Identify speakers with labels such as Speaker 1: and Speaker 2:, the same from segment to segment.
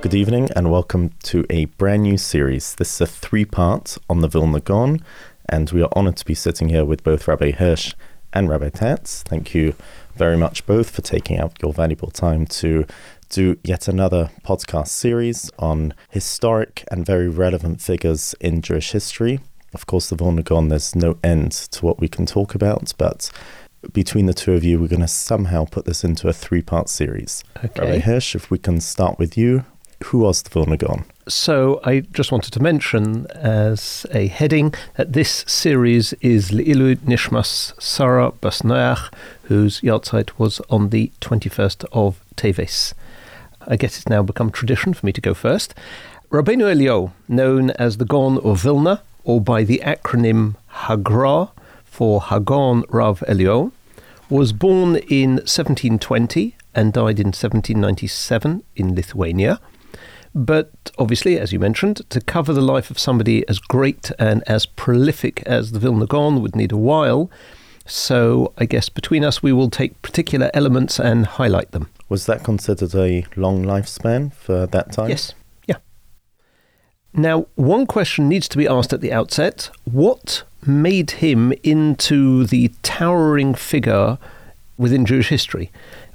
Speaker 1: Good evening and welcome to a brand new series. This is a three part on the Vilna Gaon, and we are honored to be sitting here with both Rabbi Hirsch and Rabbi Tatz. Thank you very much both for taking out your valuable time to do yet another podcast series on historic and very relevant figures in Jewish history. Of course, the Vilna Gaon, there's no end to what we can talk about, but between the two of you, we're going to somehow put this into a three part series.
Speaker 2: Okay.
Speaker 1: Rabbi Hirsch, if we can start with you, who was the Vilna Gaon?
Speaker 2: So I just wanted to mention as a heading that this series is Le'ilu Nishmas Sarah Bas Noach, whose yahrzeit was on the 21st of Teves. I guess it's now become tradition for me to go first. Rabbeinu Elio, known as the Gaon of Vilna, or by the acronym Hagra for Hagon Rav Elio, was born in 1720 and died in 1797 in Lithuania. But obviously, as you mentioned, to cover the life of somebody as great and as prolific as the Vilna Gaon would need a while. So I guess between us, we will take particular elements and highlight them.
Speaker 1: Was that considered a long lifespan for that time?
Speaker 2: Yes. Yeah. Now, one question needs to be asked at the outset what made him into the towering figure within Jewish history?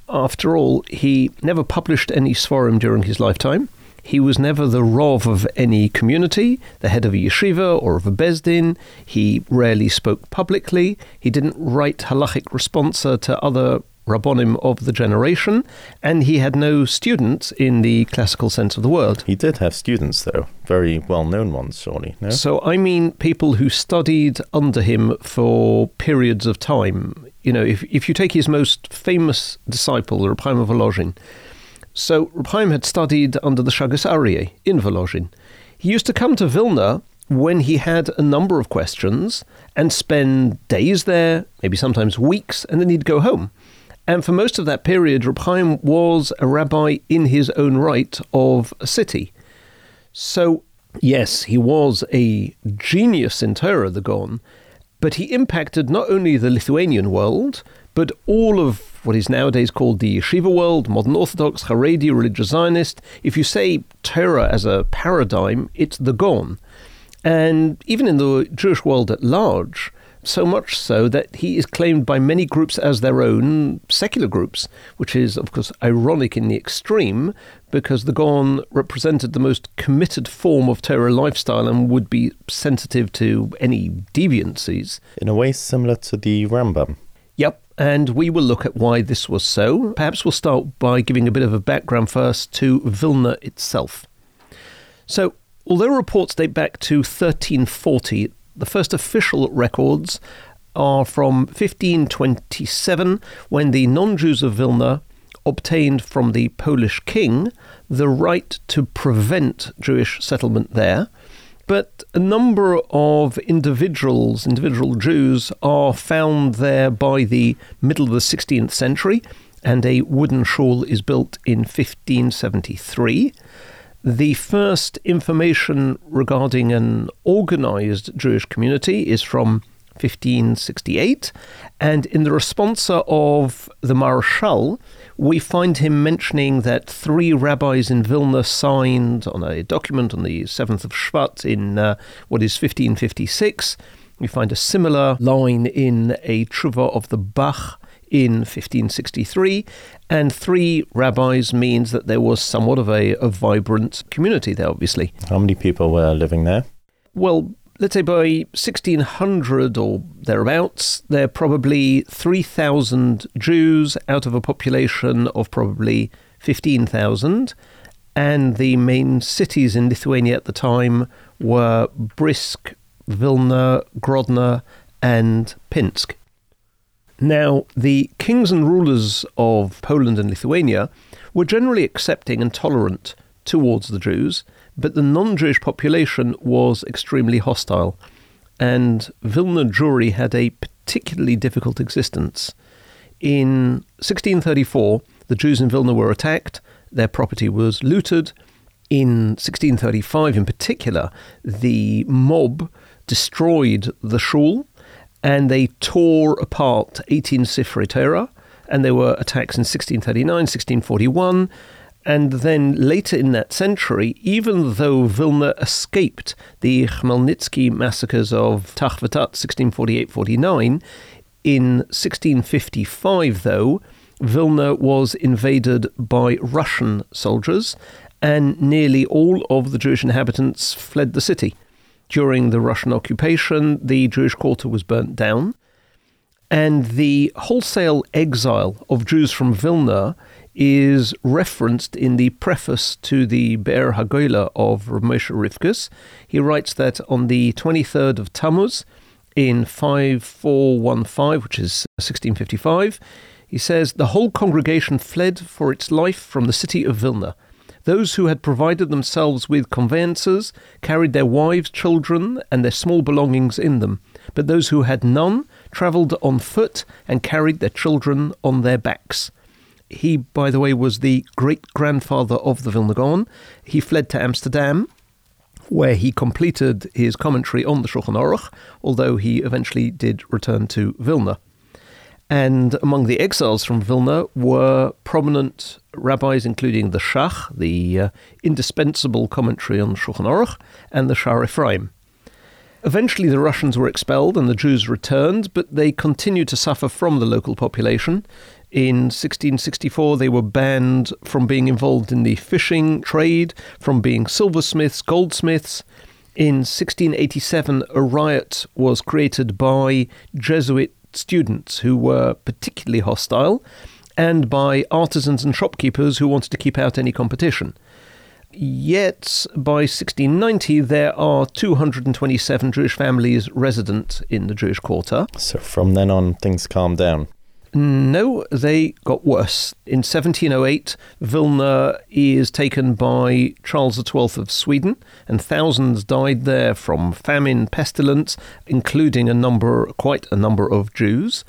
Speaker 2: After all, he never published any Svarim during his lifetime. He was never the Rov of any community, the head of a yeshiva or of a bezdin. He rarely spoke publicly. He didn't write halachic responsa to other rabbonim of the generation, and he had no students in the classical sense of the word.
Speaker 1: He did have students, though, very well known ones, surely. No?
Speaker 2: So I mean people who studied under him for periods of time. You know, if, if you take his most famous disciple, of Volozhin, so Reb Chaim had studied under the Shagas Aryeh in Volozhin. He used to come to Vilna when he had a number of questions and spend days there, maybe sometimes weeks, and then he'd go home. And for most of that period, Reb Chaim was a rabbi in his own right of a city. So, yes, he was a genius in Torah, the Gaon, but he impacted not only the Lithuanian world, but all of what is nowadays called the yeshiva world, modern Orthodox, Haredi, religious Zionist. If you say Torah as a paradigm, it's the Gaon. And even in the Jewish world at large, so much so that he is claimed by many groups as their own secular groups, which is, of course, ironic in the extreme because the Gaon represented the most committed form of Torah lifestyle and would be sensitive to any deviancies.
Speaker 1: In a way, similar to the Rambam.
Speaker 2: And we will look at why this was so. Perhaps we'll start by giving a bit of a background first to Vilna itself. So, although reports date back to 1340, the first official records are from 1527 when the non Jews of Vilna obtained from the Polish king the right to prevent Jewish settlement there. But a number of individuals, individual Jews, are found there by the middle of the 16th century, and a wooden shul is built in 1573. The first information regarding an organized Jewish community is from 1568, and in the responsa of the Maharshal, we find him mentioning that three rabbis in Vilna signed on a document on the 7th of Shvat in uh, what is 1556. We find a similar line in a Truva of the Bach in 1563, and three rabbis means that there was somewhat of a, a vibrant community there, obviously.
Speaker 1: How many people were living there?
Speaker 2: Well, let's say by 1600 or thereabouts, there are probably 3,000 Jews out of a population of probably 15,000. And the main cities in Lithuania at the time were Brisk, Vilna, Grodno, and Pinsk. Now, the kings and rulers of Poland and Lithuania were generally accepting and tolerant towards the Jews, but the non Jewish population was extremely hostile. And Vilna Jewry had a particularly difficult existence. In 1634, the Jews in Vilna were attacked, their property was looted. In 1635, in particular, the mob destroyed the shul and they tore apart 18 Sifrei and there were attacks in 1639, 1641, and then later in that century, even though Vilna escaped the Khmelnytsky massacres of Tach V'Tat 1648-49, in 1655, though, Vilna was invaded by Russian soldiers, and nearly all of the Jewish inhabitants fled the city. During the Russian occupation, the Jewish quarter was burnt down, and the wholesale exile of Jews from Vilna is referenced in the preface to the Be'er Hagoyla of Rav Moshe Rivkus. He writes that on the 23rd of Tammuz in 5415, which is uh, 1655, he says, The whole congregation fled for its life from the city of Vilna. Those who had provided themselves with conveyances carried their wives, children, and their small belongings in them, but those who had none travelled on foot and carried their children on their backs. He, by the way, was the great grandfather of the Vilna Gaon. He fled to Amsterdam, where he completed his commentary on the Shulchan Aruch, although he eventually did return to Vilna. And among the exiles from Vilna were prominent rabbis, including the Shach, the uh, indispensable commentary on Shulchan Aruch, and the Sha'ar Ephraim. Eventually, the Russians were expelled and the Jews returned, but they continued to suffer from the local population. In 1664, they were banned from being involved in the fishing trade, from being silversmiths, goldsmiths. In 1687, a riot was created by Jesuit students who were particularly hostile and by artisans and shopkeepers who wanted to keep out any competition. Yet, by 1690, there are 227 Jewish families resident in the Jewish quarter.
Speaker 1: So from then on, things calmed down.
Speaker 2: No, they got worse. In 1708, Vilna is taken by Charles XII of Sweden, and thousands died there from famine, pestilence, including a number, quite a number of Jews.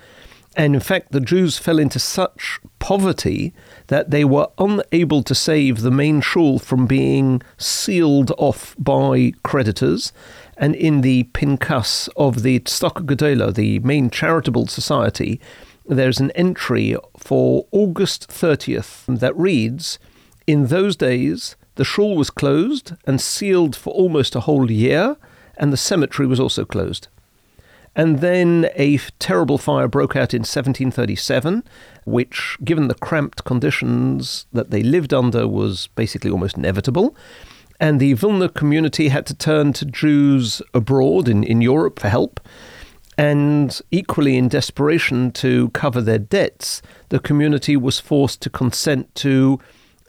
Speaker 2: And in fact, the Jews fell into such poverty that they were unable to save the main shul from being sealed off by creditors. And in the Pinkas of the Tzedakah Gedola, the main charitable society, there's an entry for August 30th that reads In those days, the shul was closed and sealed for almost a whole year, and the cemetery was also closed. And then a terrible fire broke out in 1737, which, given the cramped conditions that they lived under, was basically almost inevitable. And the Vilna community had to turn to Jews abroad in, in Europe for help. And equally, in desperation to cover their debts, the community was forced to consent to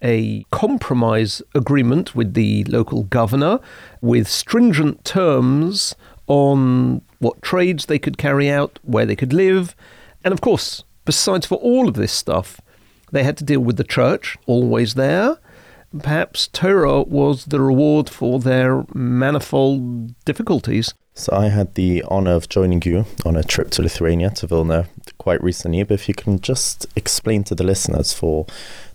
Speaker 2: a compromise agreement with the local governor with stringent terms on what trades they could carry out, where they could live. And of course, besides for all of this stuff, they had to deal with the church, always there. Perhaps Torah was the reward for their manifold difficulties.
Speaker 1: So I had the honor of joining you on a trip to Lithuania, to Vilna, quite recently. But if you can just explain to the listeners, for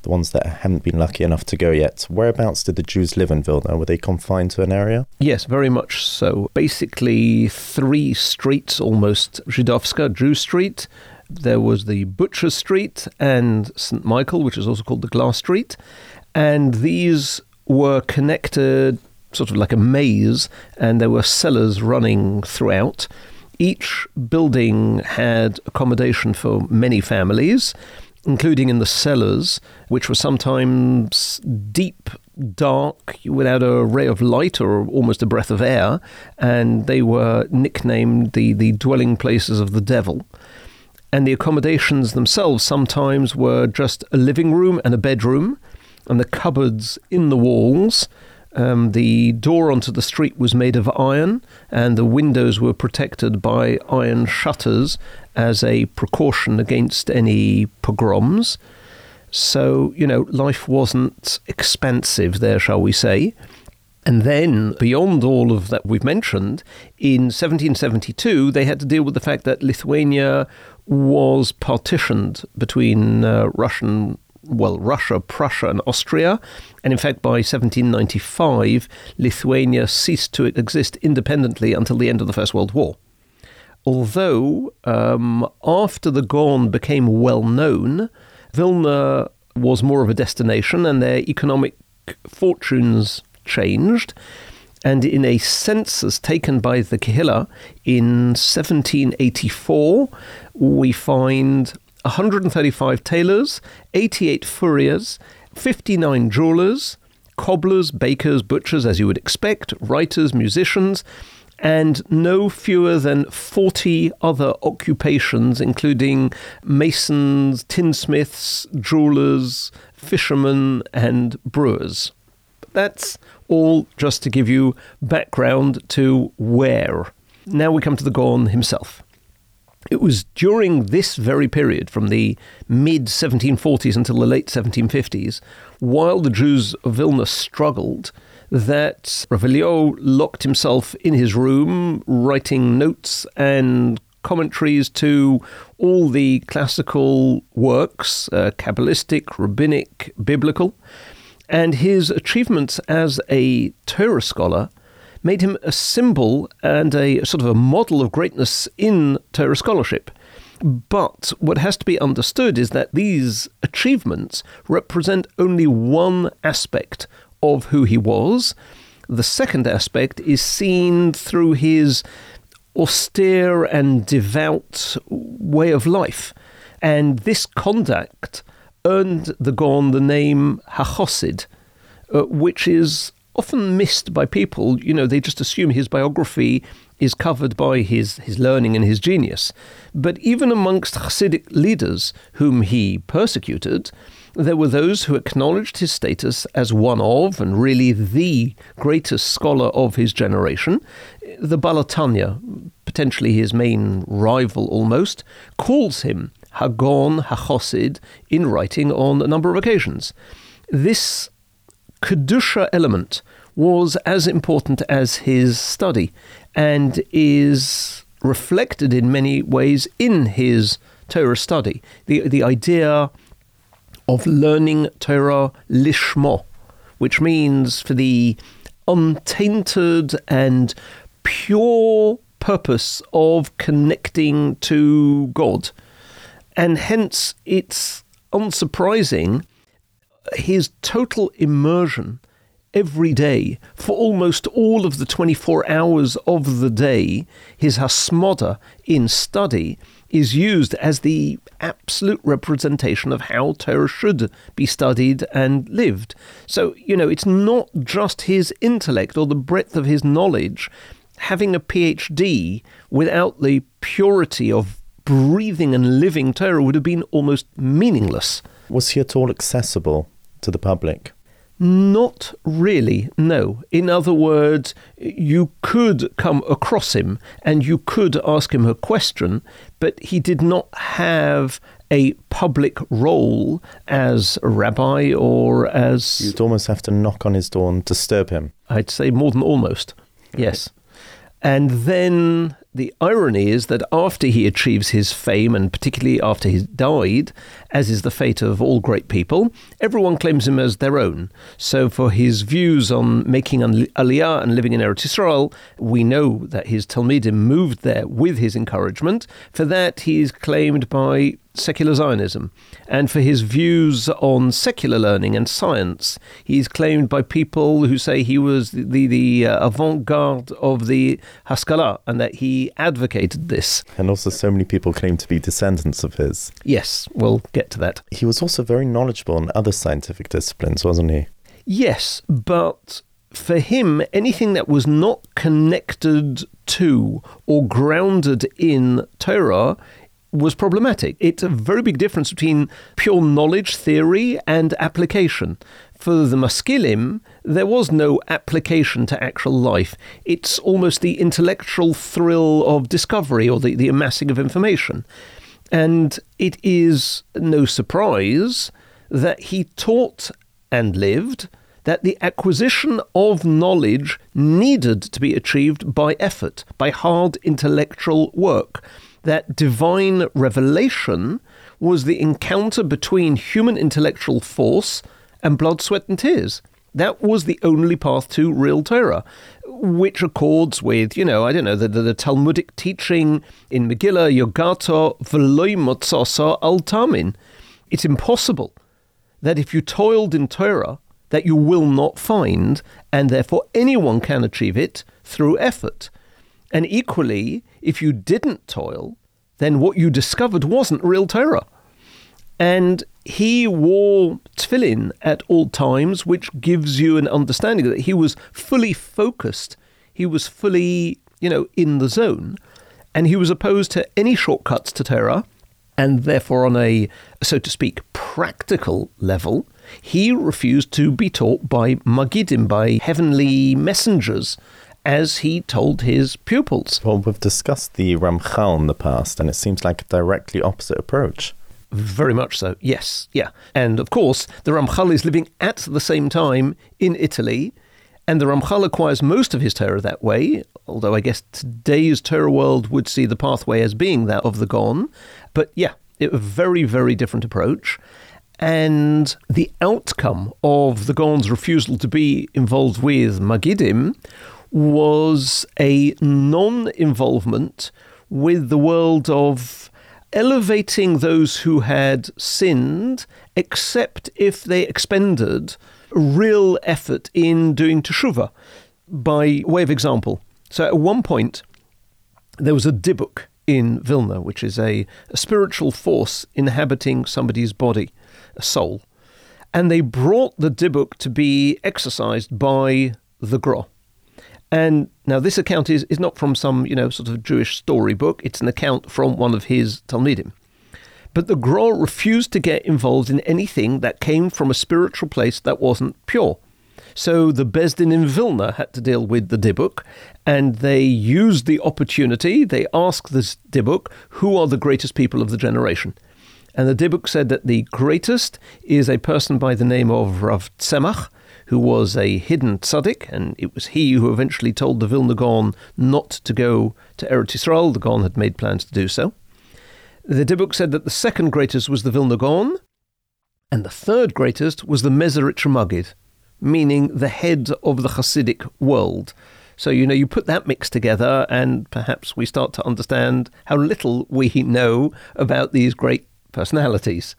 Speaker 1: the ones that haven't been lucky enough to go yet, whereabouts did the Jews live in Vilna? Were they confined to an area?
Speaker 2: Yes, very much so. Basically, three streets almost Żydowska, Jew Street. There was the Butcher Street and St. Michael, which is also called the Glass Street. And these were connected sort of like a maze, and there were cellars running throughout. Each building had accommodation for many families, including in the cellars, which were sometimes deep, dark, without a ray of light or almost a breath of air, and they were nicknamed the, the dwelling places of the devil. And the accommodations themselves sometimes were just a living room and a bedroom, and the cupboards in the walls um, the door onto the street was made of iron, and the windows were protected by iron shutters as a precaution against any pogroms. So, you know, life wasn't expansive there, shall we say. And then, beyond all of that we've mentioned, in 1772, they had to deal with the fact that Lithuania was partitioned between uh, Russian, well, Russia, Prussia, and Austria. And in fact, by 1795, Lithuania ceased to exist independently until the end of the First World War. Although, um, after the Gaon became well known, Vilna was more of a destination and their economic fortunes changed. And in a census taken by the Kehillah in 1784, we find 135 tailors, 88 furriers, 59 jewelers, cobblers, bakers, butchers, as you would expect, writers, musicians, and no fewer than 40 other occupations, including masons, tinsmiths, jewelers, fishermen, and brewers. That's all just to give you background to where. Now we come to the Gaon himself. It was during this very period, from the mid 1740s until the late 1750s, while the Jews of Vilna struggled, that Ravelio locked himself in his room, writing notes and commentaries to all the classical works, uh, Kabbalistic, rabbinic, biblical. And his achievements as a Torah scholar made him a symbol and a sort of a model of greatness in Torah scholarship. But what has to be understood is that these achievements represent only one aspect of who he was. The second aspect is seen through his austere and devout way of life. And this conduct earned the Gaon the name Hachosid, uh, which is often missed by people. You know, they just assume his biography is covered by his, his learning and his genius. But even amongst Hasidic leaders whom he persecuted, there were those who acknowledged his status as one of, and really the greatest scholar of his generation. The Baal HaTanya, potentially his main rival almost, calls him Hagon HaChosid in writing on a number of occasions. This Kedusha element was as important as his study and is reflected in many ways in his Torah study. The, the idea of learning Torah lishmo, which means for the untainted and pure purpose of connecting to God. And hence, it's unsurprising his total immersion every day for almost all of the 24 hours of the day, his hasmoda in study is used as the absolute representation of how Torah should be studied and lived. So, you know, it's not just his intellect or the breadth of his knowledge. Having a PhD without the purity of breathing and living Torah would have been almost meaningless.
Speaker 1: Was he at all accessible to the public?
Speaker 2: Not really, no. In other words, you could come across him and you could ask him a question, but he did not have a public role as a rabbi or as.
Speaker 1: You'd almost have to knock on his door and disturb him.
Speaker 2: I'd say more than almost, yes. And then the irony is that after he achieves his fame, and particularly after he died, as is the fate of all great people, everyone claims him as their own. So, for his views on making Aliyah and living in Eretz Israel, we know that his Talmidim moved there with his encouragement. For that, he is claimed by secular Zionism. And for his views on secular learning and science, he's claimed by people who say he was the, the, uh, avant garde of the Haskalah and that he advocated this.
Speaker 1: And also, so many people claim to be descendants of his.
Speaker 2: Yes, we'll get to that.
Speaker 1: He was also very knowledgeable in other scientific disciplines, wasn't he?
Speaker 2: Yes, but for him, anything that was not connected to or grounded in Torah was problematic. It's a very big difference between pure knowledge theory and application. For the Maskilim, there was no application to actual life. It's almost the intellectual thrill of discovery or the, the amassing of information. And it is no surprise that he taught and lived that the acquisition of knowledge needed to be achieved by effort, by hard intellectual work. That divine revelation was the encounter between human intellectual force and blood, sweat, and tears. That was the only path to real Torah, which accords with, you know, I don't know, the, the, the Talmudic teaching in Megillah, Yogato al tamin. It's impossible that if you toiled in Torah, that you will not find, and therefore anyone can achieve it through effort. And equally, if you didn't toil, then what you discovered wasn't real Torah. And he wore tefillin at all times, which gives you an understanding that he was fully focused. He was fully, you know, in the zone. And he was opposed to any shortcuts to Torah. And therefore, on a, so to speak, practical level, he refused to be taught by Magidim, by heavenly messengers, as he told his pupils.
Speaker 1: Well, we've discussed the Ramchal in the past, and it seems like a directly opposite approach.
Speaker 2: Very much so, yes, yeah. And of course, the Ramchal is living at the same time in Italy, and the Ramchal acquires most of his Torah that way, although I guess today's Torah world would see the pathway as being that of the Gaon. But yeah, it, a very, very different approach. And the outcome of the Gaon's refusal to be involved with Magidim was a non involvement with the world of elevating those who had sinned, except if they expended real effort in doing teshuvah. By way of example, so at one point there was a dibuk in Vilna, which is a, a spiritual force inhabiting somebody's body, a soul, and they brought the dibuk to be exercised by the Gra. And now this account is, is not from some, you know, sort of Jewish storybook. It's an account from one of his Talmidim. But the Gra refused to get involved in anything that came from a spiritual place that wasn't pure. So the Besdin in Vilna had to deal with the Dibuk, and they used the opportunity. They asked this Dibuk, who are the greatest people of the generation? And the Dibuk said that the greatest is a person by the name of Rav Tzemach, who was a hidden tzaddik, and it was he who eventually told the Vilna Gaon not to go to Eretz Yisrael. The Gaon had made plans to do so. The Dibuk said that the second greatest was the Vilna Gaon, and the third greatest was the Mezeritch Magid, meaning the head of the Hasidic world. So, you know, you put that mix together, and perhaps we start to understand how little we know about these great personalities.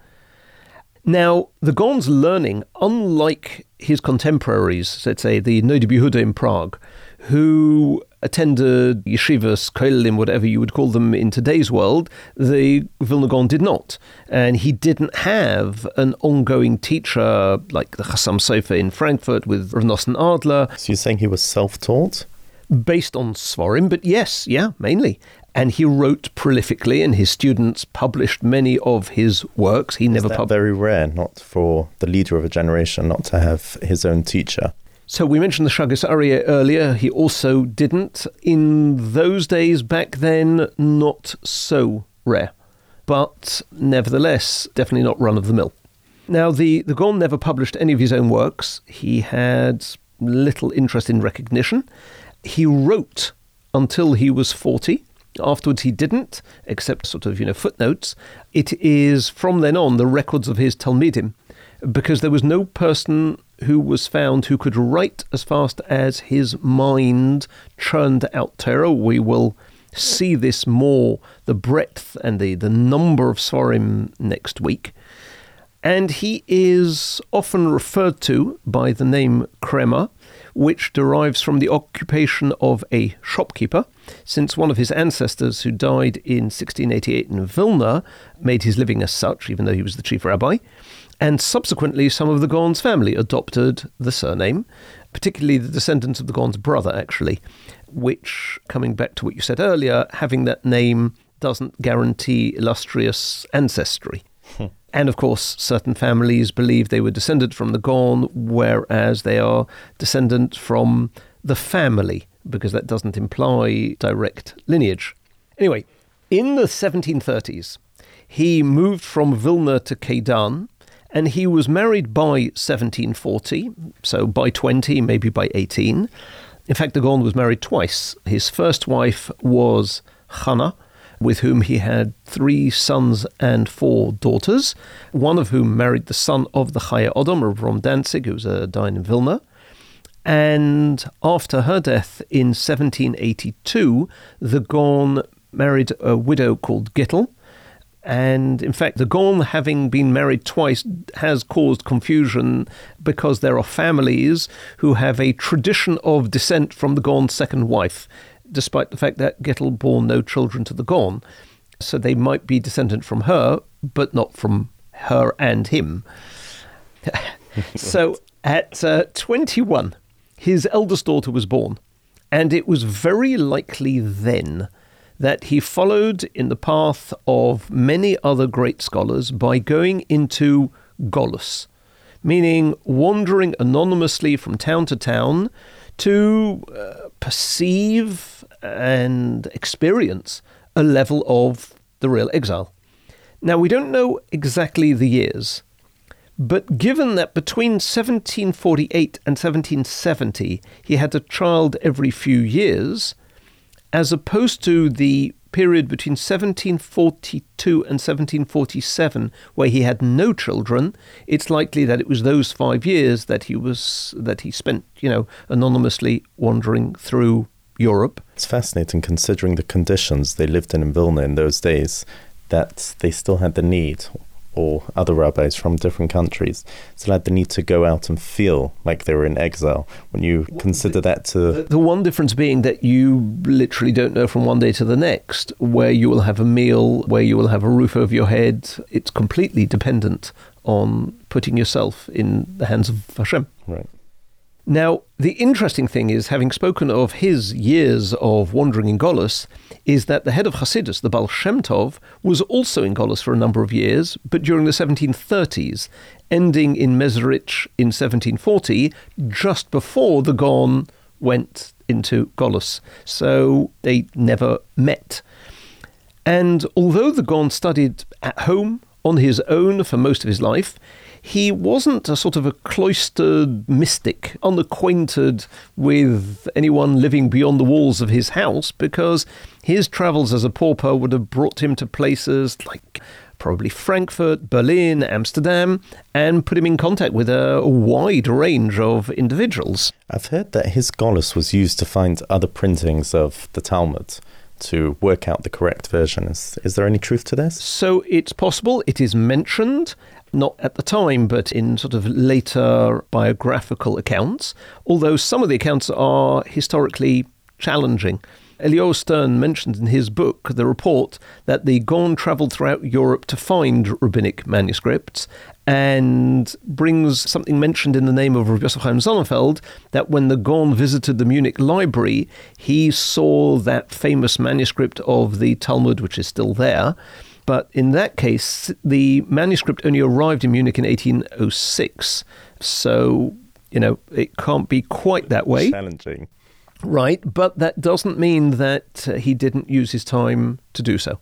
Speaker 2: Now, the Gaon's learning, unlike his contemporaries, let's say the Noda B'Yehuda in Prague, who attended yeshivas, kollel, whatever you would call them in today's world, the Vilna Gaon did not. And he didn't have an ongoing teacher like the Chassam Sofer in Frankfurt with Rav Nosson Adler.
Speaker 1: So you're saying he was self-taught?
Speaker 2: Based on Svarim, but yes, yeah, mainly and he wrote prolifically, and his students published many of his works. He never
Speaker 1: published. Very rare, not for the leader of a generation, not to have his own teacher.
Speaker 2: So we mentioned the Shagas Aryeh earlier. He also didn't. In those days, back then, not so rare, but nevertheless, definitely not run of the mill. Now, the, the Gaon never published any of his own works. He had little interest in recognition. He wrote until he was 40 Afterwards, he didn't, except sort of, you know, footnotes. It is from then on the records of his Talmidim, because there was no person who was found who could write as fast as his mind churned out Torah. We will see this more, the breadth and the, the number of Svarim next week. And he is often referred to by the name Kremer which derives from the occupation of a shopkeeper, since one of his ancestors, who died in 1688 in Vilna, made his living as such, even though he was the chief rabbi. And subsequently, some of the Gaon's family adopted the surname, particularly the descendants of the Gaon's brother, actually, which, coming back to what you said earlier, having that name doesn't guarantee illustrious ancestry. Hmm. And of course, certain families believe they were descended from the Gaon, whereas they are descendant from the family, because that doesn't imply direct lineage. Anyway, in the 1730s, he moved from Vilna to Keidan, And he was married by 1740, so by 20, maybe by 18. In fact, the Gaon was married twice. His first wife was Hannah, with whom he had three sons and four daughters, one of whom married the son of the Chaya Odom, of Rom Danzig, who was a dayan in Vilna. And after her death in 1782, the Gaon married a widow called Gittel. And in fact, the Gaon, having been married twice, has caused confusion because there are families who have a tradition of descent from the Gaon's second wife, despite the fact that Gittel bore no children to the Gaon. So they might be descendant from her, but not from her and him. so at uh, 21, his eldest daughter was born, and it was very likely then that he followed in the path of many other great scholars by going into Golus, meaning wandering anonymously from town to town to uh, perceive and experience a level of the real exile. Now, we don't know exactly the years, but given that between 1748 and 1770 he had a child every few years, as opposed to the period between 1742 and 1747 where he had no children it's likely that it was those 5 years that he was that he spent you know anonymously wandering through Europe.
Speaker 1: It's fascinating considering the conditions they lived in in Vilna in those days that they still had the need or other rabbis from different countries still had the need to go out and feel like they were in exile. When you consider that to.
Speaker 2: The one difference being that you literally don't know from one day to the next where you will have a meal, where you will have a roof over your head. It's completely dependent on putting yourself in the hands of Hashem.
Speaker 1: Right.
Speaker 2: Now, the interesting thing is, having spoken of his years of wandering in Golos, is that the head of Hasidus, the Baal Shem Tov, was also in Golos for a number of years, but during the 1730s, ending in Mezrich in 1740, just before the Gaon went into Golos. So they never met. And although the Gaon studied at home on his own for most of his life, he wasn't a sort of a cloistered mystic, unacquainted with anyone living beyond the walls of his house, because his travels as a pauper would have brought him to places like probably Frankfurt, Berlin, Amsterdam, and put him in contact with a wide range of individuals.
Speaker 1: I've heard that his Golos was used to find other printings of the Talmud to work out the correct version. Is, is there any truth to this?
Speaker 2: So it's possible. It is mentioned not at the time, but in sort of later biographical accounts, although some of the accounts are historically challenging. Eliyahu Stern mentions in his book the report that the Gaon travelled throughout Europe to find rabbinic manuscripts and brings something mentioned in the name of Rabbi Yosef Chaim Sonnenfeld that when the Gaon visited the Munich library, he saw that famous manuscript of the Talmud, which is still there. But in that case, the manuscript only arrived in Munich in 1806. So, you know, it can't be quite that way.
Speaker 1: Challenging.
Speaker 2: Right, but that doesn't mean that uh, he didn't use his time to do so.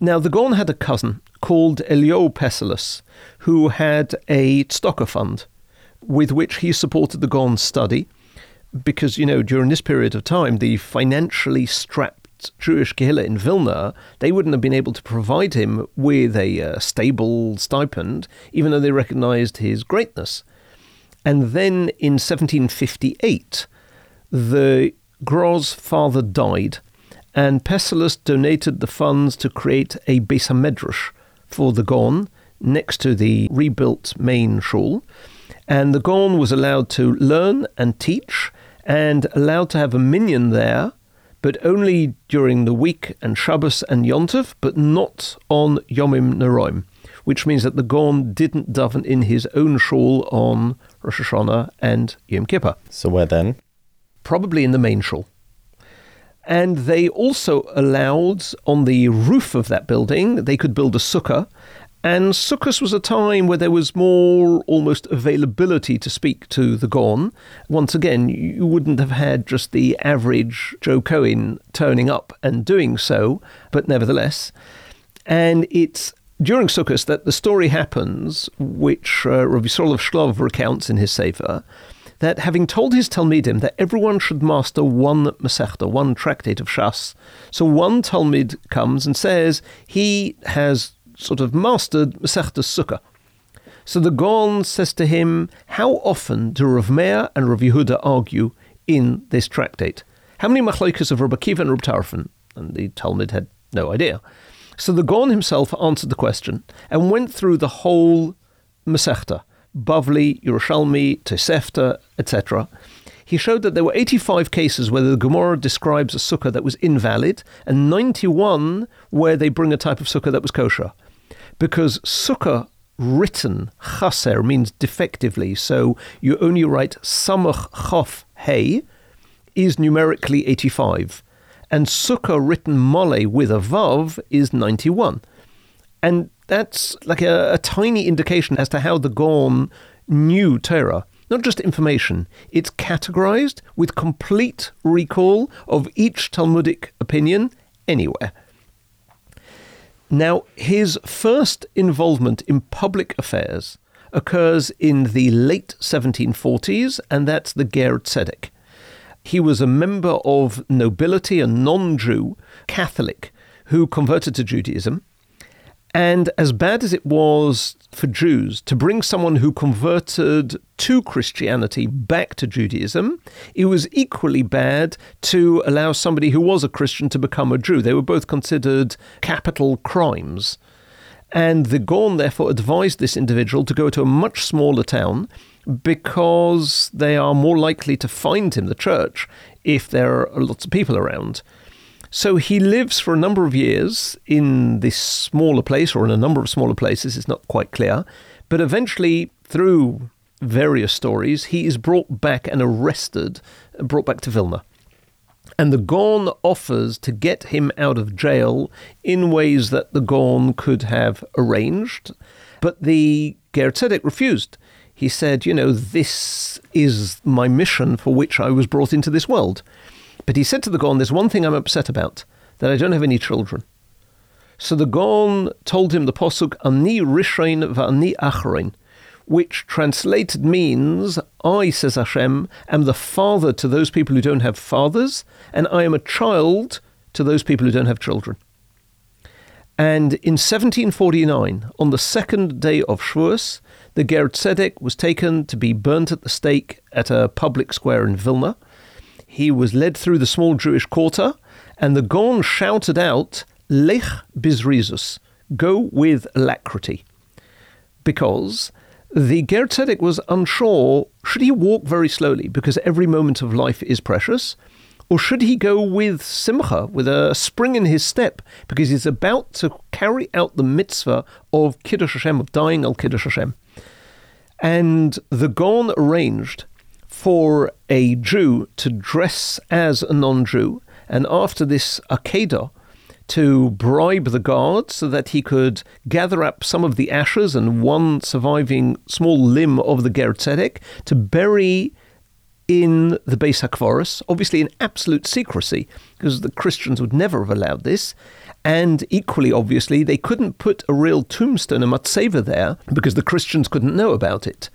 Speaker 2: Now, the Gaon had a cousin called Elio Pessalus, who had a tzedakah fund with which he supported the Gaon's study because, you know, during this period of time, the financially strapped Jewish Kehillah in Vilna, they wouldn't have been able to provide him with a uh, stable stipend, even though they recognized his greatness. And then in 1758, the Gro's father died, and Pessalus donated the funds to create a Beis HaMedrash for the Gaon next to the rebuilt main shul. And the Gaon was allowed to learn and teach and allowed to have a minyan there but only during the week and Shabbos and Yontov, but not on Yomim Neroim, which means that the Gaon didn't daven in his own shul on Rosh Hashanah and Yom Kippur.
Speaker 1: So where then?
Speaker 2: Probably in the main shul. And they also allowed on the roof of that building, they could build a sukkah and Sukkot was a time where there was more almost availability to speak to the Gaon. Once again, you wouldn't have had just the average Joe Cohen turning up and doing so, but nevertheless. And it's during Sukkot that the story happens, which uh, Rabbi of Shklov recounts in his Sefer, that having told his Talmidim that everyone should master one Masechta, one tractate of Shas, so one Talmid comes and says he has sort of mastered Masechta Sukkah. So the Gaon says to him, How often do Rav Meir and Rav Yehuda argue in this tractate? How many machlokas of Rabbi Akiva and Tarfon? And the Talmid had no idea. So the Gaon himself answered the question and went through the whole Masechta, Bavli, Yerushalmi, Tosefta, etc. He showed that there were 85 cases where the Gemara describes a sukkah that was invalid and 91 where they bring a type of sukkah that was kosher. Because sukkah written, chaser, means defectively, so you only write samach chof hey, is numerically 85 and sukkah written mole with a vav is 91. And that's like a, a tiny indication as to how the Gaon knew Torah. Not just information, it's categorized with complete recall of each Talmudic opinion anywhere. Now, his first involvement in public affairs occurs in the late 1740s, and that's the Ger. He was a member of nobility, a non Jew, Catholic, who converted to Judaism. And as bad as it was for Jews to bring someone who converted to Christianity back to Judaism, it was equally bad to allow somebody who was a Christian to become a Jew. They were both considered capital crimes. And the Gaon therefore advised this individual to go to a much smaller town because they are more likely to find him, the church, if there are lots of people around. So he lives for a number of years in this smaller place, or in a number of smaller places, it's not quite clear. But eventually, through various stories, he is brought back and arrested, brought back to Vilna. And the Gaon offers to get him out of jail in ways that the Gaon could have arranged. But the Ger Tzedek refused he said, You know, this is my mission for which I was brought into this world. But he said to the Gaon, There's one thing I'm upset about, that I don't have any children. So the Gaon told him the posuk Ani Rishain va'ani Achrein, which translated means, I, says Hashem, am the father to those people who don't have fathers, and I am a child to those people who don't have children. And in 1749, on the second day of Shavuos, the Ger Tzedek was taken to be burnt at the stake at a public square in Vilna. He was led through the small Jewish quarter, and the Gaon shouted out, Lech bizrizus, go with alacrity. Because the Ger Tzedek was unsure should he walk very slowly, because every moment of life is precious, or should he go with simcha, with a spring in his step, because he's about to carry out the mitzvah of Kiddush Hashem, of dying al Kiddush Hashem? And the Gaon arranged for a Jew to dress as a non Jew, and after this Akedah, to bribe the guards so that he could gather up some of the ashes and one surviving small limb of the Ger Tzedek to bury in the Beis HaKvaros, obviously in absolute secrecy, because the Christians would never have allowed this. And equally obviously, they couldn't put a real tombstone, a matzeva there, because the Christians couldn't know about it.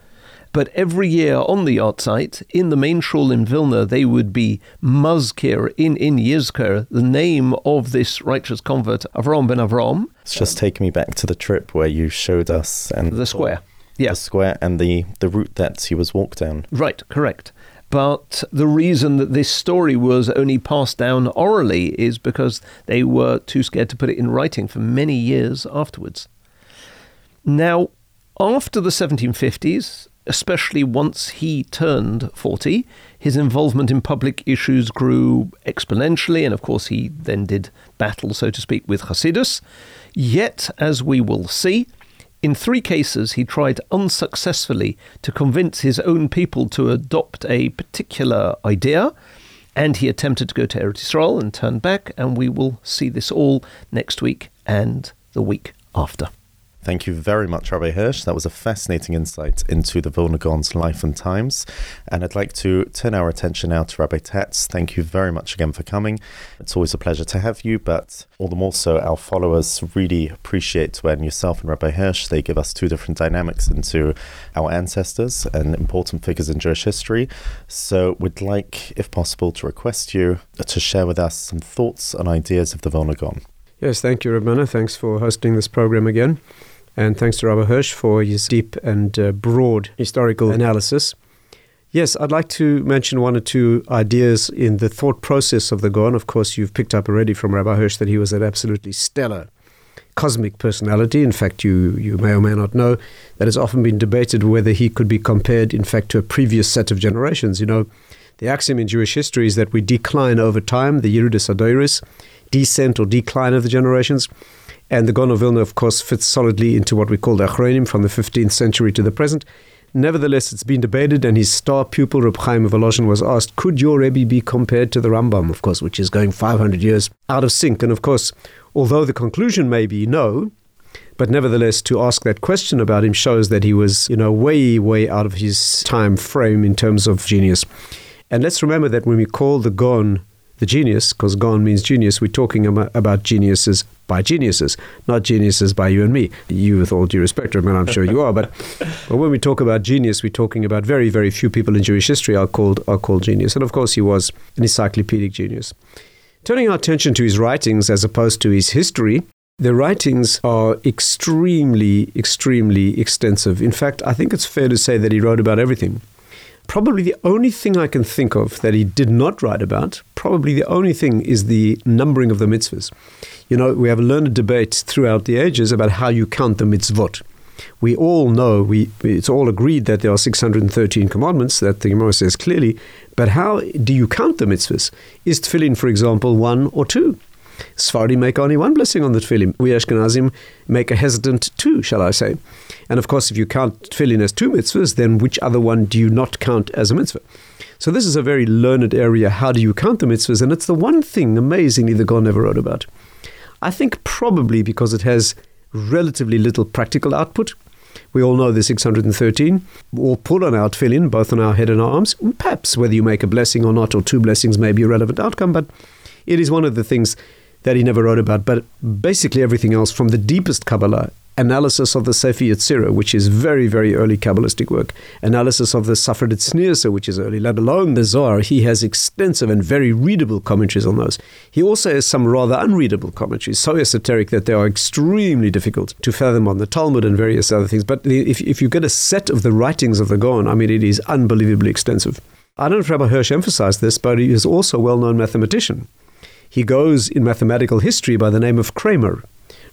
Speaker 2: But every year on the yahrzeit, in the main shul in Vilna, they would be muzkir in, in Yizkir, the name of this righteous convert, Avram ben Avram.
Speaker 1: It's just taking me back to the trip where you showed us and
Speaker 2: the square. Yeah.
Speaker 1: The square and the, the route that he was walked down.
Speaker 2: Right, correct. But the reason that this story was only passed down orally is because they were too scared to put it in writing for many years afterwards. Now, after the 1750s, especially once he turned 40, his involvement in public issues grew exponentially, and of course, he then did battle, so to speak, with Hasidus. Yet, as we will see, in three cases, he tried unsuccessfully to convince his own people to adopt a particular idea, and he attempted to go to Eretz Yisrael and turn back, and we will see this all next week and the week after.
Speaker 1: Thank you very much, Rabbi Hirsch. That was a fascinating insight into the Vilna Gaon's life and times. And I'd like to turn our attention now to Rabbi Tatz. Thank you very much again for coming. It's always a pleasure to have you, but all the more so, our followers really appreciate when yourself and Rabbi Hirsch they give us two different dynamics into our ancestors and important figures in Jewish history. So, we'd like, if possible, to request you to share with us some thoughts and ideas of the Vilna.
Speaker 3: Yes, thank you, Rabbanah. Thanks for hosting this program again. And thanks to Rabbi Hirsch for his deep and uh, broad historical analysis. Yes, I'd like to mention one or two ideas in the thought process of the Gaon. Of course, you've picked up already from Rabbi Hirsch that he was an absolutely stellar cosmic personality. In fact, you, you may or may not know that it's often been debated whether he could be compared, in fact, to a previous set of generations. You know, the axiom in Jewish history is that we decline over time, the Yeridas HaDoros, descent or decline of the generations. And the Gaon of Vilna, of course, fits solidly into what we call the Achronim from the 15th century to the present. Nevertheless, it's been debated, and his star pupil, Reb Chaim of Volozhin, was asked, could your Rebbe be compared to the Rambam, of course, which is going 500 years out of sync? And of course, although the conclusion may be no, but nevertheless, to ask that question about him shows that he was, you know, way, way out of his time frame in terms of genius. And let's remember that when we call the Gaon the genius, because Gaon means genius, we're talking about geniuses by geniuses, not geniuses by you and me. You, with all due respect, I mean, I'm sure you are, but, but when we talk about genius, we're talking about very, very few people in Jewish history are called are called genius, and of course, he was an encyclopedic genius. Turning our attention to his writings as opposed to his history, the writings are extremely, extremely extensive. In fact, I think it's fair to say that he wrote about everything. Probably the only thing I can think of that he did not write about, probably the only thing is the numbering of the mitzvahs. You know, we have a learned debate throughout the ages about how you count the mitzvot. We all know, we, it's all agreed that there are 613 commandments, that the Gemara says clearly, but how do you count the mitzvahs? Is tefillin, for example, one or two? Sephardim make only one blessing on the tefillin. We Ashkenazim make a hesitant two, shall I say. And of course, if you count tefillin as two mitzvahs, then which other one do you not count as a mitzvah? So this is a very learned area. How do you count the mitzvahs? And it's the one thing, amazingly, the Gaon never wrote about. I think probably because it has relatively little practical output. We all know the 613, or pull on our tefillin, both on our head and our arms. Perhaps whether you make a blessing or not, or two blessings may be a relevant outcome, but it is one of the things that he never wrote about. But basically everything else, from the deepest Kabbalah analysis of the Sefer Yetzirah, which is very, very early Kabbalistic work, analysis of the Sefer Tzniasa, which is early, let alone the Zohar. He has extensive and very readable commentaries on those. He also has some rather unreadable commentaries, so esoteric that they are extremely difficult to fathom on the Talmud and various other things. But if, if you get a set of the writings of the Gaon, I mean, it is unbelievably extensive. I don't know if Rabbi Hirsch emphasized this, but he is also a well known mathematician. He goes in mathematical history by the name of Kramer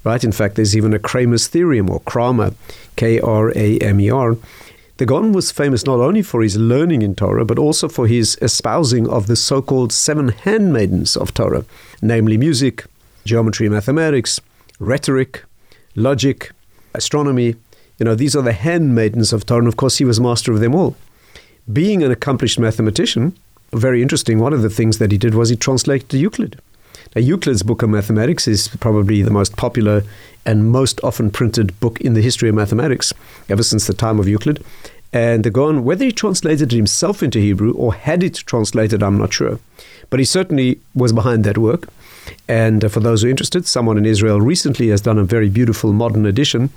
Speaker 3: right? In fact, there's even a Kramer's theorem or Kramer, K R A M E R. The Gaon was famous not only for his learning in Torah, but also for his espousing of the so called seven handmaidens of Torah, namely music, geometry, mathematics, rhetoric, logic, astronomy. You know, these are the handmaidens of Torah, and of course, he was master of them all. Being an accomplished mathematician, very interesting, one of the things that he did was he translated Euclid. Now, Euclid's Book of Mathematics is probably the most popular and most often printed book in the history of mathematics ever since the time of Euclid. And the Gaon, whether he translated it himself into Hebrew or had it translated, I'm not sure. But he certainly was behind that work. And uh, for those who are interested, someone in Israel recently has done a very beautiful modern edition.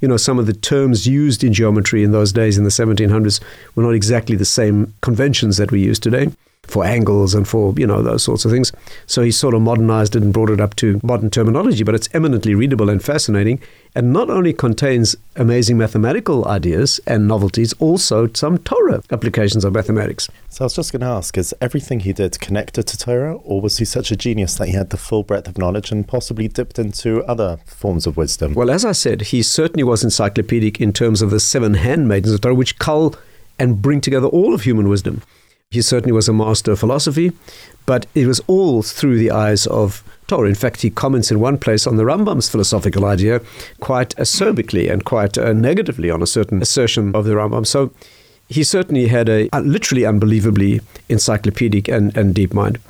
Speaker 3: You know, some of the terms used in geometry in those days in the 1700s were not exactly the same conventions that we use today for angles and for, you know, those sorts of things. So he sort of modernized it and brought it up to modern terminology, but it's eminently readable and fascinating and not only contains amazing mathematical ideas and novelties, also some Torah applications of mathematics.
Speaker 1: So I was just going to ask, is everything he did connected to Torah, or was he such a genius that he had the full breadth of knowledge and possibly dipped into other forms of wisdom?
Speaker 3: Well, as I said, he certainly was encyclopedic in terms of the seven handmaidens of Torah, which cull and bring together all of human wisdom. He certainly was a master of philosophy, but it was all through the eyes of Torah. In fact, he comments in one place on the Rambam's philosophical idea quite acerbically and quite uh, negatively on a certain assertion of the Rambam. So he certainly had a, a literally unbelievably encyclopedic and, and deep mind.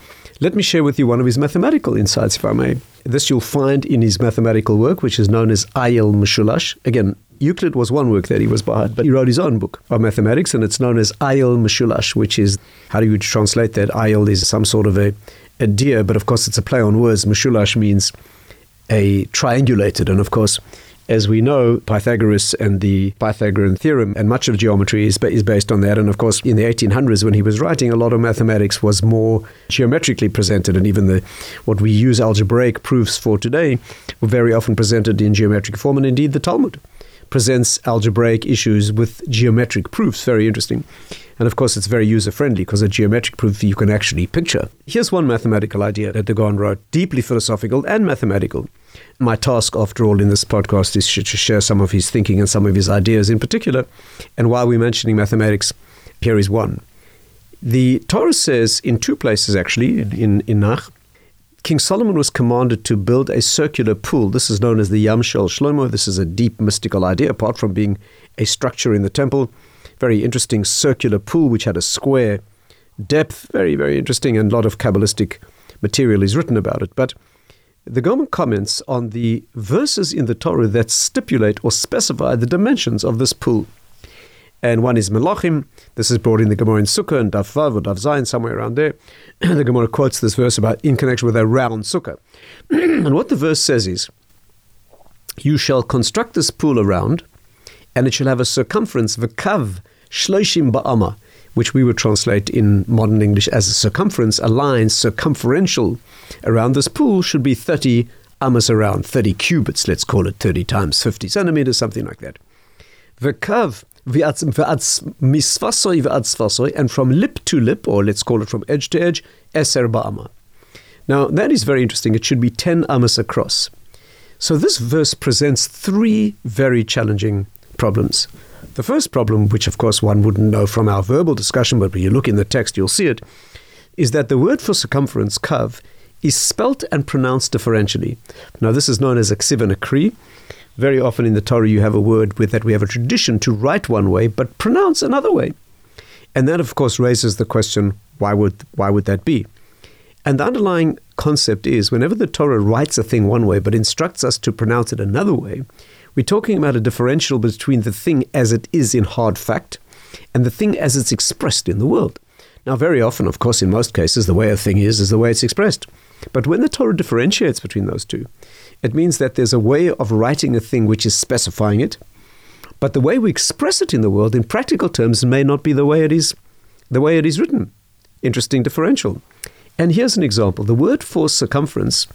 Speaker 3: Let me share with you one of his mathematical insights, if I may. This you'll find in his mathematical work, which is known as Ayil Mishulash. Again, Euclid was one work that he was behind, but he wrote his own book of mathematics, and it's known as Ayil Mishulash, which is, how do you translate that? Ayil is some sort of a, a deer, but of course it's a play on words. Mishulash means a triangulated, and of course, as we know, Pythagoras and the Pythagorean theorem and much of geometry is, is based on that. And of course, in the 1800s, when he was writing, a lot of mathematics was more geometrically presented, and even the what we use algebraic proofs for today were very often presented in geometric form. And indeed, the Talmud presents algebraic issues with geometric proofs. Very interesting. And of course, it's very user friendly because a geometric proof you can actually picture. Here's one mathematical idea that Gaon wrote, deeply philosophical and mathematical. My task, after all, in this podcast is to share some of his thinking and some of his ideas in particular. And while we're mentioning mathematics, here is one. The Torah says in two places, actually, in, in Nach, King Solomon was commanded to build a circular pool. This is known as the Yam Shel Shlomo. This is a deep mystical idea, apart from being a structure in the temple. Very interesting circular pool, which had a square depth. Very, very interesting, and a lot of Kabbalistic material is written about it. But the Gaon comments on the verses in the Torah that stipulate or specify the dimensions of this pool. And one is Melachim. This is brought in the Gemara in Sukkah and Daf Vav or Daf Zayin, somewhere around there. the Gemara quotes this verse about in connection with a round Sukkah. and what the verse says is, You shall construct this pool around, and it shall have a circumference, v'kav shloshim ba'ama, which we would translate in modern English as a circumference, a line circumferential around this pool should be 30 amas around, 30 cubits, let's call it 30 times 50 centimeters, something like that. V'kav misfasoi and from lip to lip, or let's call it from edge to edge, eser ba'ama. Now, that is very interesting. It should be 10 amas across. So this verse presents three very challenging problems. The first problem, which of course one wouldn't know from our verbal discussion, but when you look in the text, you'll see it, is that the word for circumference, kav, is spelt and pronounced differentially. Now, this is known as a ksiv and a kri. Very often in the Torah, you have a word with that we have a tradition to write one way but pronounce another way. And that, of course, raises the question why would, why would that be? And the underlying concept is whenever the Torah writes a thing one way but instructs us to pronounce it another way, we're talking about a differential between the thing as it is in hard fact and the thing as it's expressed in the world. Now, very often, of course, in most cases, the way a thing is is the way it's expressed. But when the Torah differentiates between those two, it means that there's a way of writing a thing which is specifying it, but the way we express it in the world in practical terms may not be the way it is the way it is written. Interesting differential. And here's an example. The word for circumference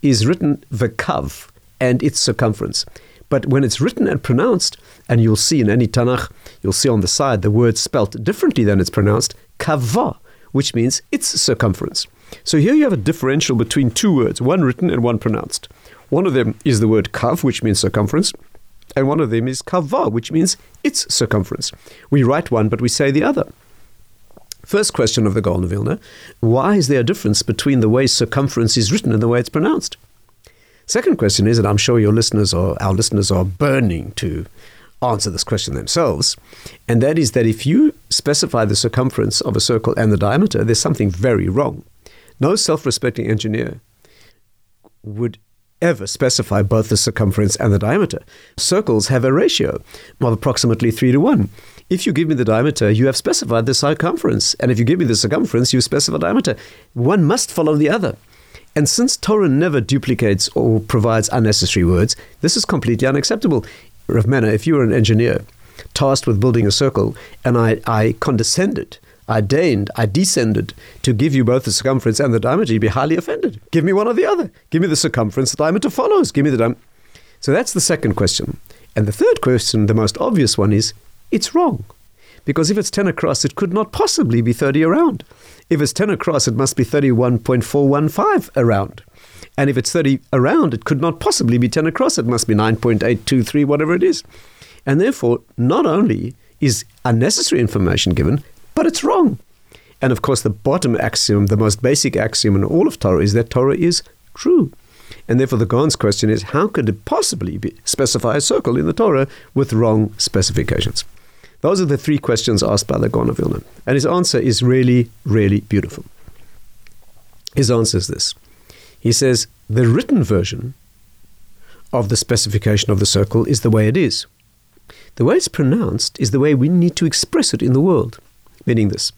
Speaker 3: is written vekav and its circumference. But when it's written and pronounced, and you'll see in any Tanakh, you'll see on the side the word spelt differently than it's pronounced, kava, which means its circumference. So here you have a differential between two words, one written and one pronounced. One of them is the word kav, which means circumference, and one of them is kava, which means its circumference. We write one, but we say the other. First question of the Gaon Vilna why is there a difference between the way circumference is written and the way it's pronounced? Second question is, and I'm sure your listeners or our listeners are burning to answer this question themselves, and that is that if you specify the circumference of a circle and the diameter, there's something very wrong. No self respecting engineer would ever specify both the circumference and the diameter. Circles have a ratio of approximately 3 to 1. If you give me the diameter, you have specified the circumference. And if you give me the circumference, you specify the diameter. One must follow the other. And since Torah never duplicates or provides unnecessary words, this is completely unacceptable. Rav Mena, if you were an engineer tasked with building a circle and I, I condescended, I deigned, I descended to give you both the circumference and the diameter, you'd be highly offended. Give me one or the other. Give me the circumference, the diameter follows. Give me the diameter. So that's the second question. And the third question, the most obvious one, is it's wrong. Because if it's 10 across, it could not possibly be 30 around. If it's 10 across, it must be 31.415 around. And if it's 30 around, it could not possibly be 10 across. It must be 9.823, whatever it is. And therefore, not only is unnecessary information given, but it's wrong. And of course, the bottom axiom, the most basic axiom in all of Torah, is that Torah is true. And therefore, the Gaon's question is how could it possibly be, specify a circle in the Torah with wrong specifications? Those are the three questions asked by the Gaon of Vilna. And his answer is really, really beautiful. His answer is this He says, the written version of the specification of the circle is the way it is. The way it's pronounced is the way we need to express it in the world. Meaning this.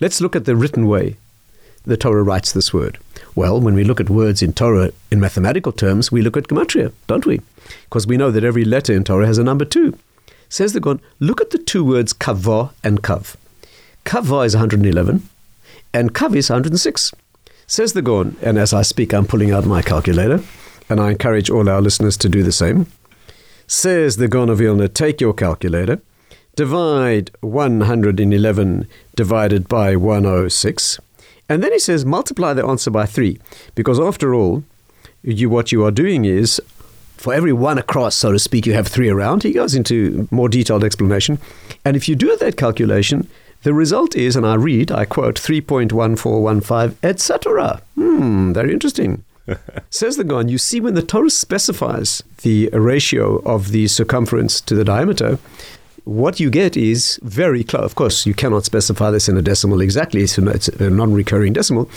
Speaker 3: Let's look at the written way the Torah writes this word. Well, when we look at words in Torah in mathematical terms, we look at gematria, don't we? Because we know that every letter in Torah has a number two. Says the Gaon, look at the two words kavah and kav. Kavah is 111, and kav is 106. Says the Gaon, and as I speak, I'm pulling out my calculator, and I encourage all our listeners to do the same. Says the Gaon of Vilna, take your calculator, divide 111 divided by 106, and then he says multiply the answer by 3, because after all, you, what you are doing is for every one across, so to speak, you have three around. He goes into more detailed explanation. And if you do that calculation, the result is, and I read, I quote, 3.1415, etc. Hmm, very interesting. Says the Gaon, you see, when the Torah specifies the ratio of the circumference to the diameter, what you get is very close. Of course, you cannot specify this in a decimal exactly, it's a non recurring decimal,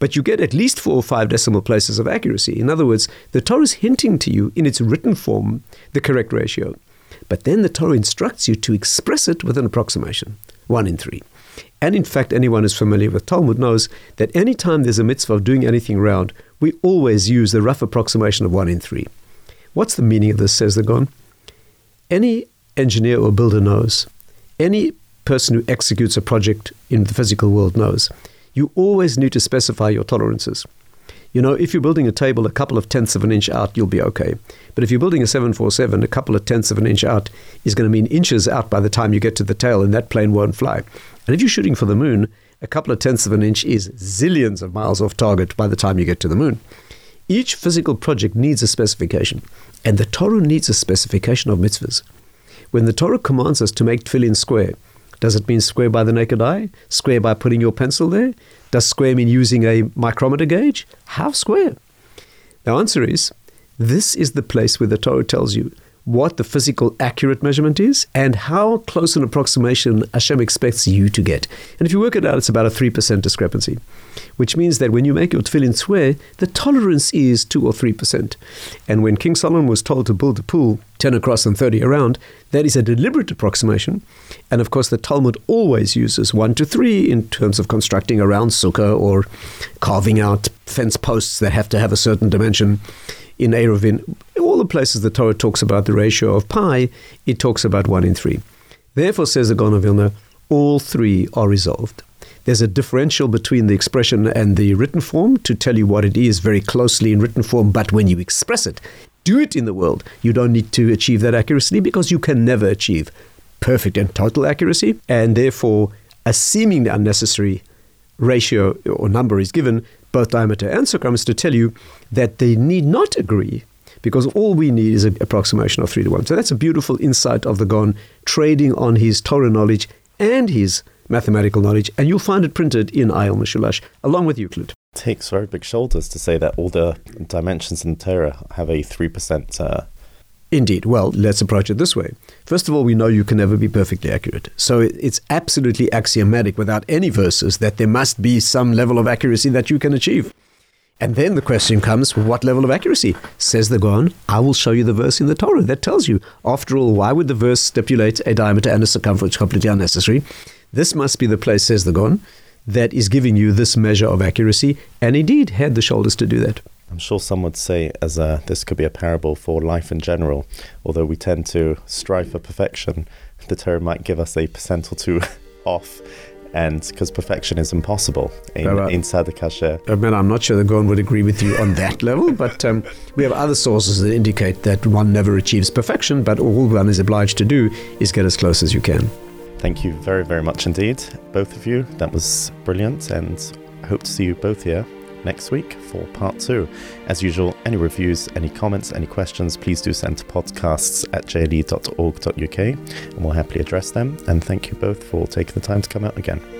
Speaker 3: but you get at least four or five decimal places of accuracy. In other words, the Torah is hinting to you in its written form the correct ratio. But then the Torah instructs you to express it with an approximation, one in three. And in fact, anyone who's familiar with Talmud knows that any time there's a mitzvah of doing anything round, we always use the rough approximation of one in three. What's the meaning of this, says the Gaon? Any engineer or builder knows, any person who executes a project in the physical world knows, you always need to specify your tolerances. You know, if you're building a table a couple of tenths of an inch out, you'll be okay. But if you're building a 747, a couple of tenths of an inch out is going to mean inches out by the time you get to the tail, and that plane won't fly. And if you're shooting for the moon, a couple of tenths of an inch is zillions of miles off target by the time you get to the moon. Each physical project needs a specification, and the Torah needs a specification of mitzvahs. When the Torah commands us to make tefillin square, does it mean square by the naked eye? Square by putting your pencil there? Does square mean using a micrometer gauge? How square? The answer is this is the place where the Torah tells you what the physical accurate measurement is and how close an approximation Hashem expects you to get. And if you work it out, it's about a 3% discrepancy, which means that when you make your tefillin square, the tolerance is 2 or 3%. And when King Solomon was told to build a pool 10 across and 30 around, that is a deliberate approximation. And of course, the Talmud always uses 1 to 3 in terms of constructing a round sukkah or carving out fence posts that have to have a certain dimension in Eruvin, all the places the Torah talks about the ratio of pi, it talks about 1 in 3. Therefore, says the Gaon of Vilna, all three are resolved. There's a differential between the expression and the written form to tell you what it is very closely in written form, but when you express it, do it in the world, you don't need to achieve that accuracy because you can never achieve perfect and total accuracy, and therefore a seemingly unnecessary ratio or number is given both diameter and circumference to tell you that they need not agree because all we need is an approximation of 3 to 1. So that's a beautiful insight of the Gaon trading on his Torah knowledge and his mathematical knowledge, and you'll find it printed in Ayal Mishulash along with Euclid.
Speaker 1: It takes very big shoulders to say that all the dimensions in Torah have a 3% uh,
Speaker 3: Indeed. Well, let's approach it this way. First of all, we know you can never be perfectly accurate. So it's absolutely axiomatic without any verses that there must be some level of accuracy that you can achieve. And then the question comes, what level of accuracy? Says the Gaon, I will show you the verse in the Torah that tells you. After all, why would the verse stipulate a diameter and a circumference completely unnecessary? This must be the place, says the Gaon, that is giving you this measure of accuracy, and indeed had the shoulders to do that.
Speaker 1: I'm sure some would say as a, this could be a parable for life in general. Although we tend to strive for perfection, the Torah might give us a percent or two off. And because perfection is impossible in,
Speaker 3: Uh,
Speaker 1: inside the kasher.
Speaker 3: I mean, I'm not sure the Gaon would agree with you on that level, but um, we have other sources that indicate that one never achieves perfection, but all one is obliged to do is get as close as you can.
Speaker 1: Thank you very, very much indeed, both of you. That was brilliant, and I hope to see you both here next week for part two. As usual, any reviews, any comments, any questions, please do send to podcasts at jle.org.uk and we'll happily address them. And thank you both for taking the time to come out again.